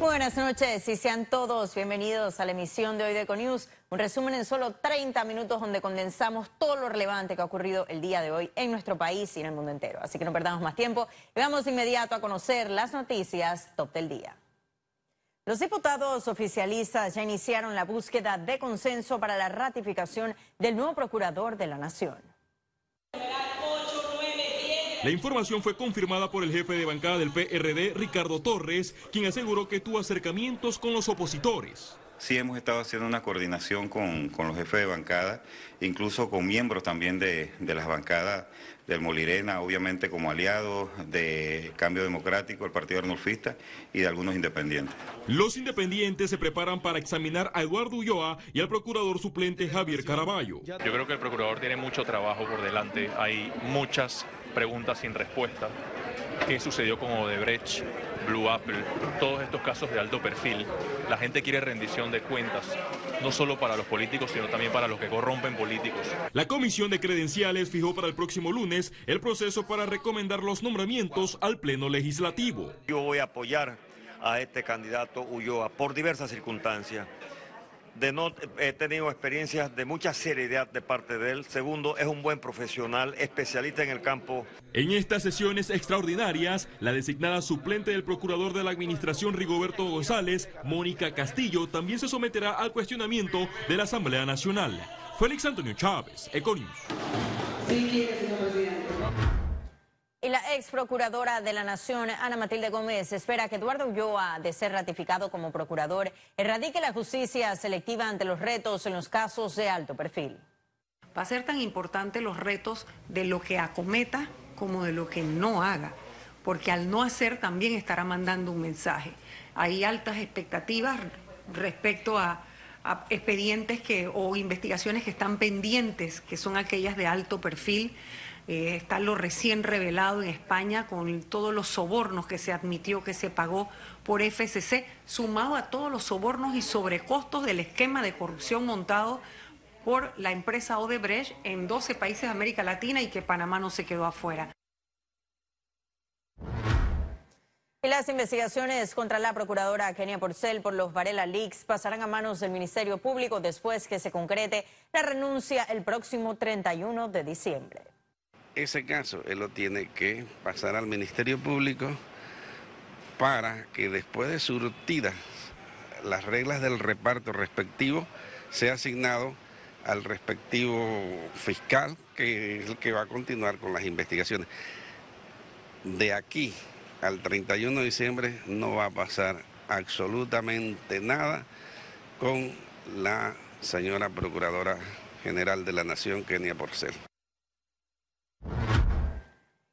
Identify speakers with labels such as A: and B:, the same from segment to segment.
A: Buenas noches y sean todos bienvenidos a la emisión de hoy de Econews, un resumen en solo 30 minutos donde condensamos todo lo relevante que ha ocurrido el día de hoy en nuestro país y en el mundo entero. Así que no perdamos más tiempo y vamos de inmediato a conocer las noticias top del día. Los diputados oficialistas ya iniciaron la búsqueda de consenso para la ratificación del nuevo procurador de la Nación.
B: La información fue confirmada por el jefe de bancada del PRD, Ricardo Torres, quien aseguró que tuvo acercamientos con los opositores.
C: Sí, hemos estado haciendo una coordinación con, los jefes de bancada, incluso con miembros también de, las bancadas del Molirena, obviamente como aliados de Cambio Democrático, el Partido Arnulfista y de algunos independientes.
B: Los independientes se preparan para examinar a Eduardo Ulloa y al procurador suplente Javier Caraballo.
D: Yo creo que el procurador tiene mucho trabajo por delante, hay muchas preguntas sin respuesta. ¿Qué sucedió con Odebrecht, Blue Apple, todos estos casos de alto perfil? La gente quiere rendición de cuentas, no solo para los políticos, sino también para los que corrompen políticos.
B: La Comisión de Credenciales fijó para el próximo lunes el proceso para recomendar los nombramientos al Pleno Legislativo.
E: Yo voy a apoyar a este candidato Ulloa por diversas circunstancias de no he tenido experiencias de mucha seriedad de parte de él. Segundo, es un buen profesional, especialista en el campo.
B: En estas sesiones extraordinarias, la designada suplente del procurador de la Administración Rigoberto González, Mónica Castillo, también se someterá al cuestionamiento de la Asamblea Nacional. Félix Antonio Chávez, Econius.
A: Sí, la ex procuradora de la Nación, Ana Matilde Gómez, espera que Eduardo Ulloa, de ser ratificado como procurador, erradique la justicia selectiva ante los retos en los casos de alto perfil.
F: Va a ser tan importante los retos de lo que acometa como de lo que no haga, porque al no hacer también estará mandando un mensaje. Hay altas expectativas respecto a, expedientes que, o investigaciones que están pendientes, que son aquellas de alto perfil eh, está lo recién revelado en España con todos los sobornos que se admitió que se pagó por FCC, sumado a todos los sobornos y sobrecostos del esquema de corrupción montado por la empresa Odebrecht en 12 países de América Latina y que Panamá no se quedó afuera.
A: Y las investigaciones contra la procuradora Kenia Porcel por los Varela Leaks pasarán a manos del Ministerio Público después que se concrete la renuncia el próximo 31 de diciembre
G: ese caso él lo tiene que pasar al Ministerio Público para que después de surtidas las reglas del reparto respectivo sea asignado al respectivo fiscal que es el que va a continuar con las investigaciones. De aquí al 31 de diciembre no va a pasar absolutamente nada con la señora Procuradora General de la Nación, Kenia Porcel.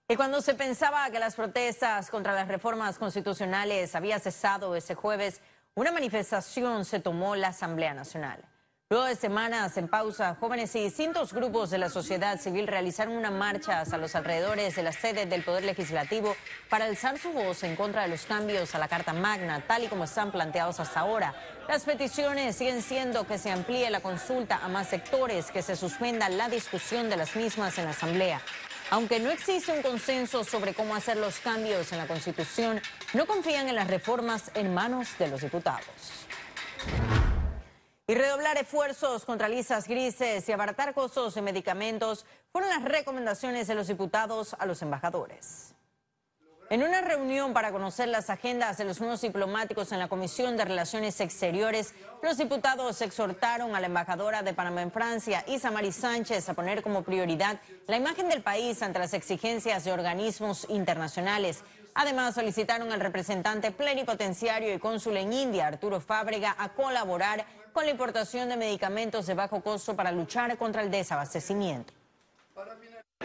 A: Y cuando se pensaba que las protestas contra las reformas constitucionales había cesado ese jueves, una manifestación se tomó la Asamblea Nacional. Luego de semanas en pausa, jóvenes y distintos grupos de la sociedad civil realizaron una marcha hasta los alrededores de la sede del Poder Legislativo para alzar su voz en contra de los cambios a la Carta Magna, tal y como están planteados hasta ahora. Las peticiones siguen siendo que se amplíe la consulta a más sectores, que se suspenda la discusión de las mismas en la Asamblea. Aunque no existe un consenso sobre cómo hacer los cambios en la Constitución, no confían en las reformas en manos de los diputados. Y redoblar esfuerzos contra listas grises y abaratar costos de medicamentos fueron las recomendaciones de los diputados a los embajadores. En una reunión para conocer las agendas de los nuevos diplomáticos en la Comisión de Relaciones Exteriores, los diputados exhortaron a la embajadora de Panamá en Francia, Isamari Sánchez, a poner como prioridad la imagen del país ante las exigencias de organismos internacionales. Además, solicitaron al representante plenipotenciario y cónsul en India, Arturo Fábrega, a colaborar con la importación de medicamentos de bajo costo para luchar contra el desabastecimiento.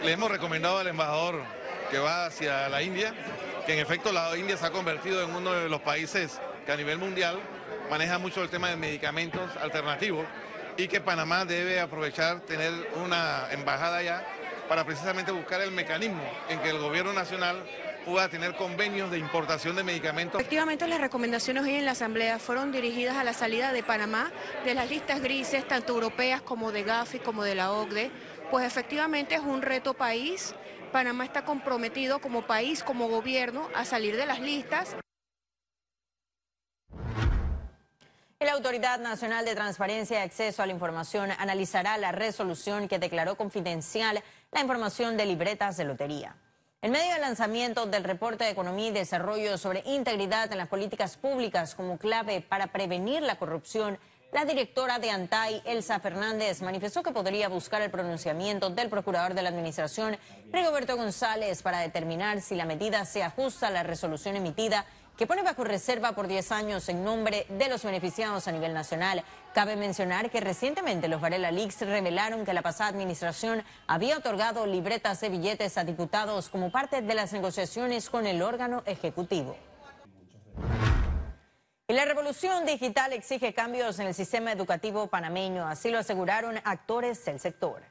H: Le hemos recomendado al embajador que va hacia la India, que en efecto la India se ha convertido en uno de los países que a nivel mundial maneja mucho el tema de medicamentos alternativos y que Panamá debe aprovechar tener una embajada allá para precisamente buscar el mecanismo en que el gobierno nacional pueda tener convenios de importación de medicamentos.
I: Efectivamente, las recomendaciones hoy en la Asamblea fueron dirigidas a la salida de Panamá de las listas grises, tanto europeas como de GAFI, como de la OCDE, pues efectivamente es un reto país Panamá está comprometido como país, como gobierno, a salir de las listas.
A: La Autoridad Nacional de Transparencia y Acceso a la Información analizará la resolución que declaró confidencial la información de libretas de lotería. En medio del lanzamiento del reporte de Economía y Desarrollo sobre integridad en las políticas públicas como clave para prevenir la corrupción, la directora de ANTAI, Elsa Fernández, manifestó que podría buscar el pronunciamiento del procurador de la Administración, Rigoberto González, para determinar si la medida se ajusta a la resolución emitida que pone bajo reserva por 10 años en nombre de los beneficiados a nivel nacional. Cabe mencionar que recientemente los Varela Leaks revelaron que la pasada administración había otorgado libretas de billetes a diputados como parte de las negociaciones con el órgano ejecutivo. Y la revolución digital exige cambios en el sistema educativo panameño, así lo aseguraron actores del sector.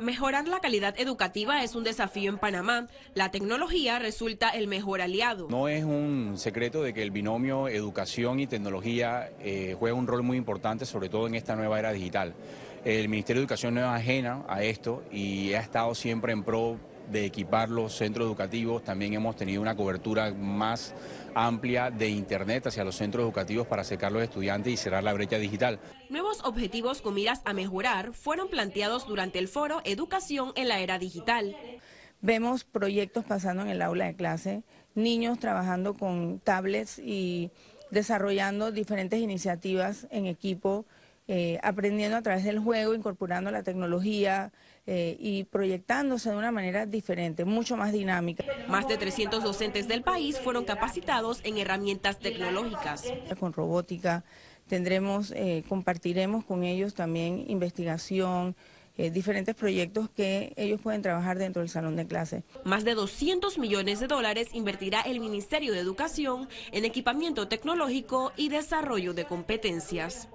J: Mejorar la calidad educativa es un desafío en Panamá. La tecnología resulta el mejor aliado.
K: No es un secreto de que el binomio educación y tecnología eh, juega un rol muy importante, sobre todo en esta nueva era digital. El Ministerio de Educación no es ajena a esto y ha estado siempre en pro de equipar los centros educativos. También hemos tenido una cobertura más amplia de Internet hacia los centros educativos para acercar a los estudiantes y cerrar la brecha digital.
J: Nuevos objetivos con miras a mejorar fueron planteados durante el foro Educación en la Era Digital.
L: Vemos proyectos pasando en el aula de clase, niños trabajando con tablets y desarrollando diferentes iniciativas en equipo, eh, aprendiendo a través del juego, incorporando la tecnología, eh, y proyectándose de una manera diferente, mucho más dinámica.
J: Más de 300 docentes del país fueron capacitados en herramientas tecnológicas.
L: Con robótica tendremos, eh, compartiremos con ellos también investigación, eh, diferentes proyectos que ellos pueden trabajar dentro del salón de clase.
J: Más de 200 millones de dólares invertirá el Ministerio de Educación en equipamiento tecnológico y desarrollo de competencias.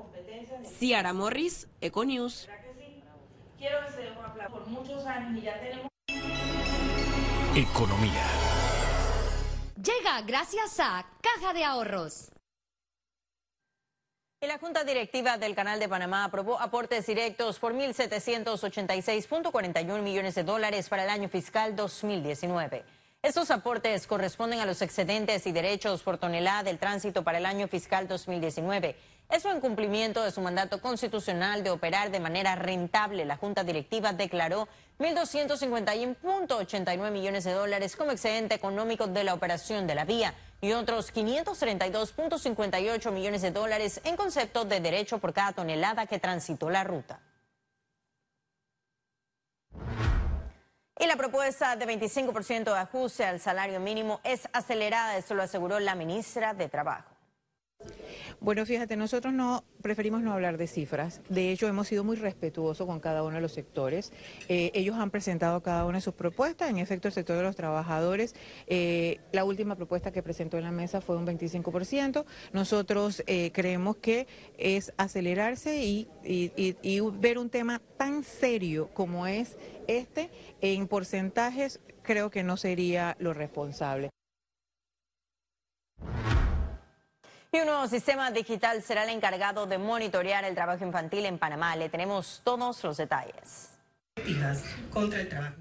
J: Ciara Morris, Econews. Quiero por muchos
M: años y ya tenemos... Economía. Llega gracias a Caja de Ahorros.
A: Y la Junta Directiva del Canal de Panamá aprobó aportes directos por 1.786.41 millones de dólares para el año fiscal 2019. Estos aportes corresponden a los excedentes y derechos por tonelada del tránsito para el año fiscal 2019 eso en cumplimiento de su mandato constitucional de operar de manera rentable. La Junta Directiva declaró 1.251.89 millones de dólares como excedente económico de la operación de la vía y otros 532.58 millones de dólares en concepto de derecho por cada tonelada que transitó la ruta. Y la propuesta de 25% de ajuste al salario mínimo es acelerada, eso lo aseguró la ministra de Trabajo.
N: Bueno, fíjate, nosotros no preferimos no hablar de cifras. De hecho, hemos sido muy respetuosos con cada uno de los sectores. Eh, ellos han presentado cada una de sus propuestas. En efecto, el sector de los trabajadores, eh, la última propuesta que presentó en la mesa fue un 25%. Nosotros eh, creemos que es acelerarse y, y ver un tema tan serio como es este en porcentajes, creo que no sería lo responsable.
A: Y un nuevo sistema digital será el encargado de monitorear el trabajo infantil en Panamá. Le tenemos todos los detalles.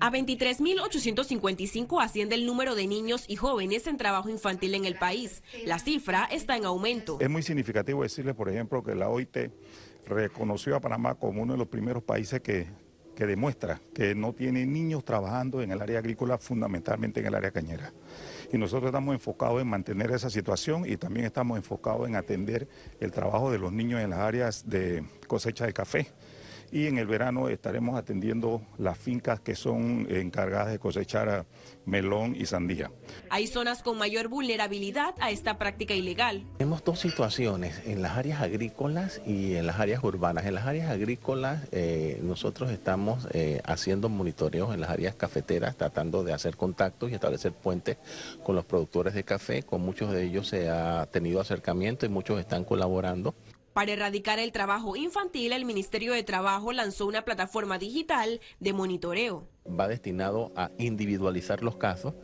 J: A 23.855 asciende el número de niños y jóvenes en trabajo infantil en el país. La cifra está en aumento.
O: Es muy significativo decirle, por ejemplo, que la OIT reconoció a Panamá como uno de los primeros países que, que demuestra que no tiene niños trabajando en el área agrícola, fundamentalmente en el área cañera y nosotros estamos enfocados en mantener esa situación y también estamos enfocados en atender el trabajo de los niños en las áreas de cosecha de café y en el verano estaremos atendiendo las fincas que son encargadas de cosechar melón y sandía.
J: Hay zonas con mayor vulnerabilidad a esta práctica ilegal.
P: Tenemos dos situaciones, en las áreas agrícolas y en las áreas urbanas. En las áreas agrícolas eh, nosotros estamos eh, haciendo monitoreos en las áreas cafeteras, tratando de hacer contactos y establecer puentes con los productores de café. Con muchos de ellos se ha tenido acercamiento y muchos están colaborando.
J: Para erradicar el trabajo infantil, el Ministerio de Trabajo lanzó una plataforma digital de monitoreo.
P: Va destinado a individualizar los casos,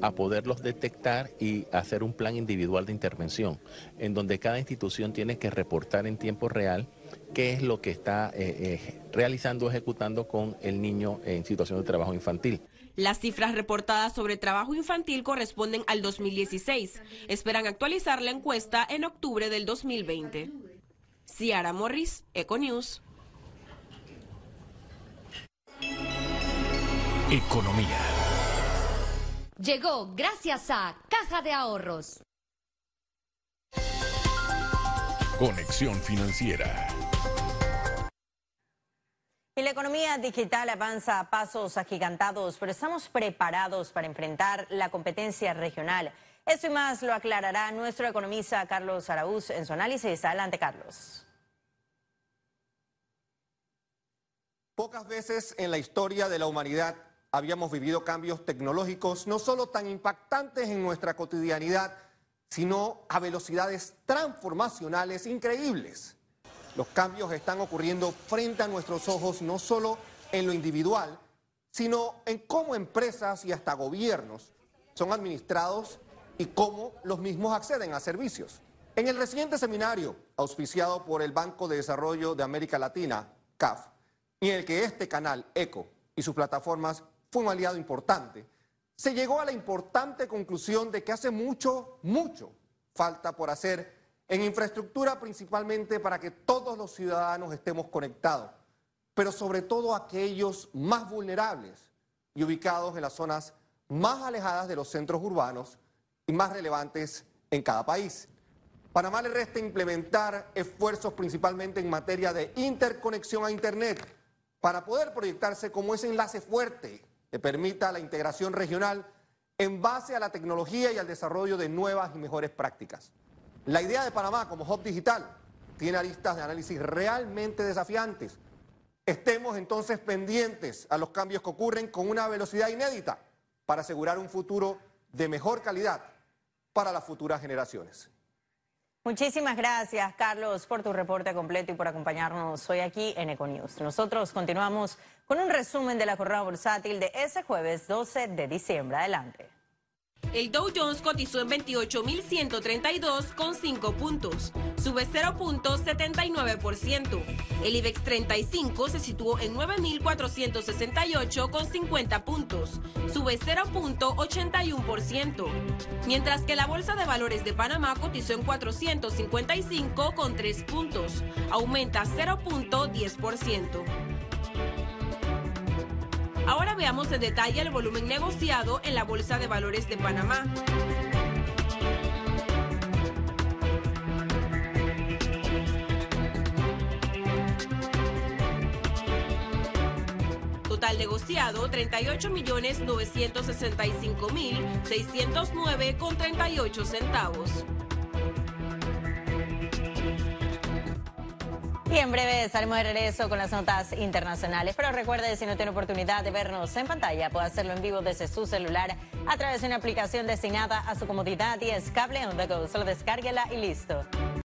P: a poderlos detectar y hacer un plan individual de intervención, en donde cada institución tiene que reportar en tiempo real qué es lo que está eh, eh, realizando o ejecutando con el niño en situación de trabajo infantil.
J: Las cifras reportadas sobre trabajo infantil corresponden al 2016. Esperan actualizar la encuesta en octubre del 2020. Ciara Morris, Econews.
M: Economía. Llegó gracias a Caja de Ahorros.
Q: Conexión financiera.
A: Y la economía digital avanza a pasos agigantados, pero estamos preparados para enfrentar la competencia regional. Eso y más lo aclarará nuestro economista Carlos Araúz en su análisis. Adelante, Carlos.
R: Pocas veces en la historia de la humanidad habíamos vivido cambios tecnológicos no solo tan impactantes en nuestra cotidianidad, sino a velocidades transformacionales increíbles. Los cambios están ocurriendo frente a nuestros ojos no solo en lo individual, sino en cómo empresas y hasta gobiernos son administrados y cómo los mismos acceden a servicios. En el reciente seminario auspiciado por el Banco de Desarrollo de América Latina, CAF, y en el que este canal, ECO, y sus plataformas fue un aliado importante, se llegó a la importante conclusión de que hace mucho, mucho falta por hacer en infraestructura principalmente para que todos los ciudadanos estemos conectados, pero sobre todo aquellos más vulnerables y ubicados en las zonas más alejadas de los centros urbanos y más relevantes en cada país. Panamá le resta implementar esfuerzos principalmente en materia de interconexión a Internet para poder proyectarse como ese enlace fuerte que permita la integración regional en base a la tecnología y al desarrollo de nuevas y mejores prácticas. La idea de Panamá como hub digital tiene aristas de análisis realmente desafiantes. Estemos entonces pendientes a los cambios que ocurren con una velocidad inédita para asegurar un futuro de mejor calidad para las futuras generaciones.
A: Muchísimas gracias, Carlos, por tu reporte completo y por acompañarnos hoy aquí en Econews. Nosotros continuamos con un resumen de la jornada bursátil de ese jueves 12 de diciembre. Adelante.
J: El Dow Jones cotizó en 28.132 con 5 puntos, sube 0.79%. El IBEX 35 se situó en 9.468 con 50 puntos, sube 0.81%. Mientras que la Bolsa de Valores de Panamá cotizó en 455 con 3 puntos, aumenta 0.10%. Ahora veamos en detalle el volumen negociado en la Bolsa de Valores de Panamá. Total negociado 38.965.609 con 38 centavos.
A: Y en breve estaremos de regreso con las notas internacionales. Pero recuerde, si no tiene oportunidad de vernos en pantalla, puede hacerlo en vivo desde su celular a través de una aplicación destinada a su comodidad y es Cable on the Go. Solo descárguela y listo.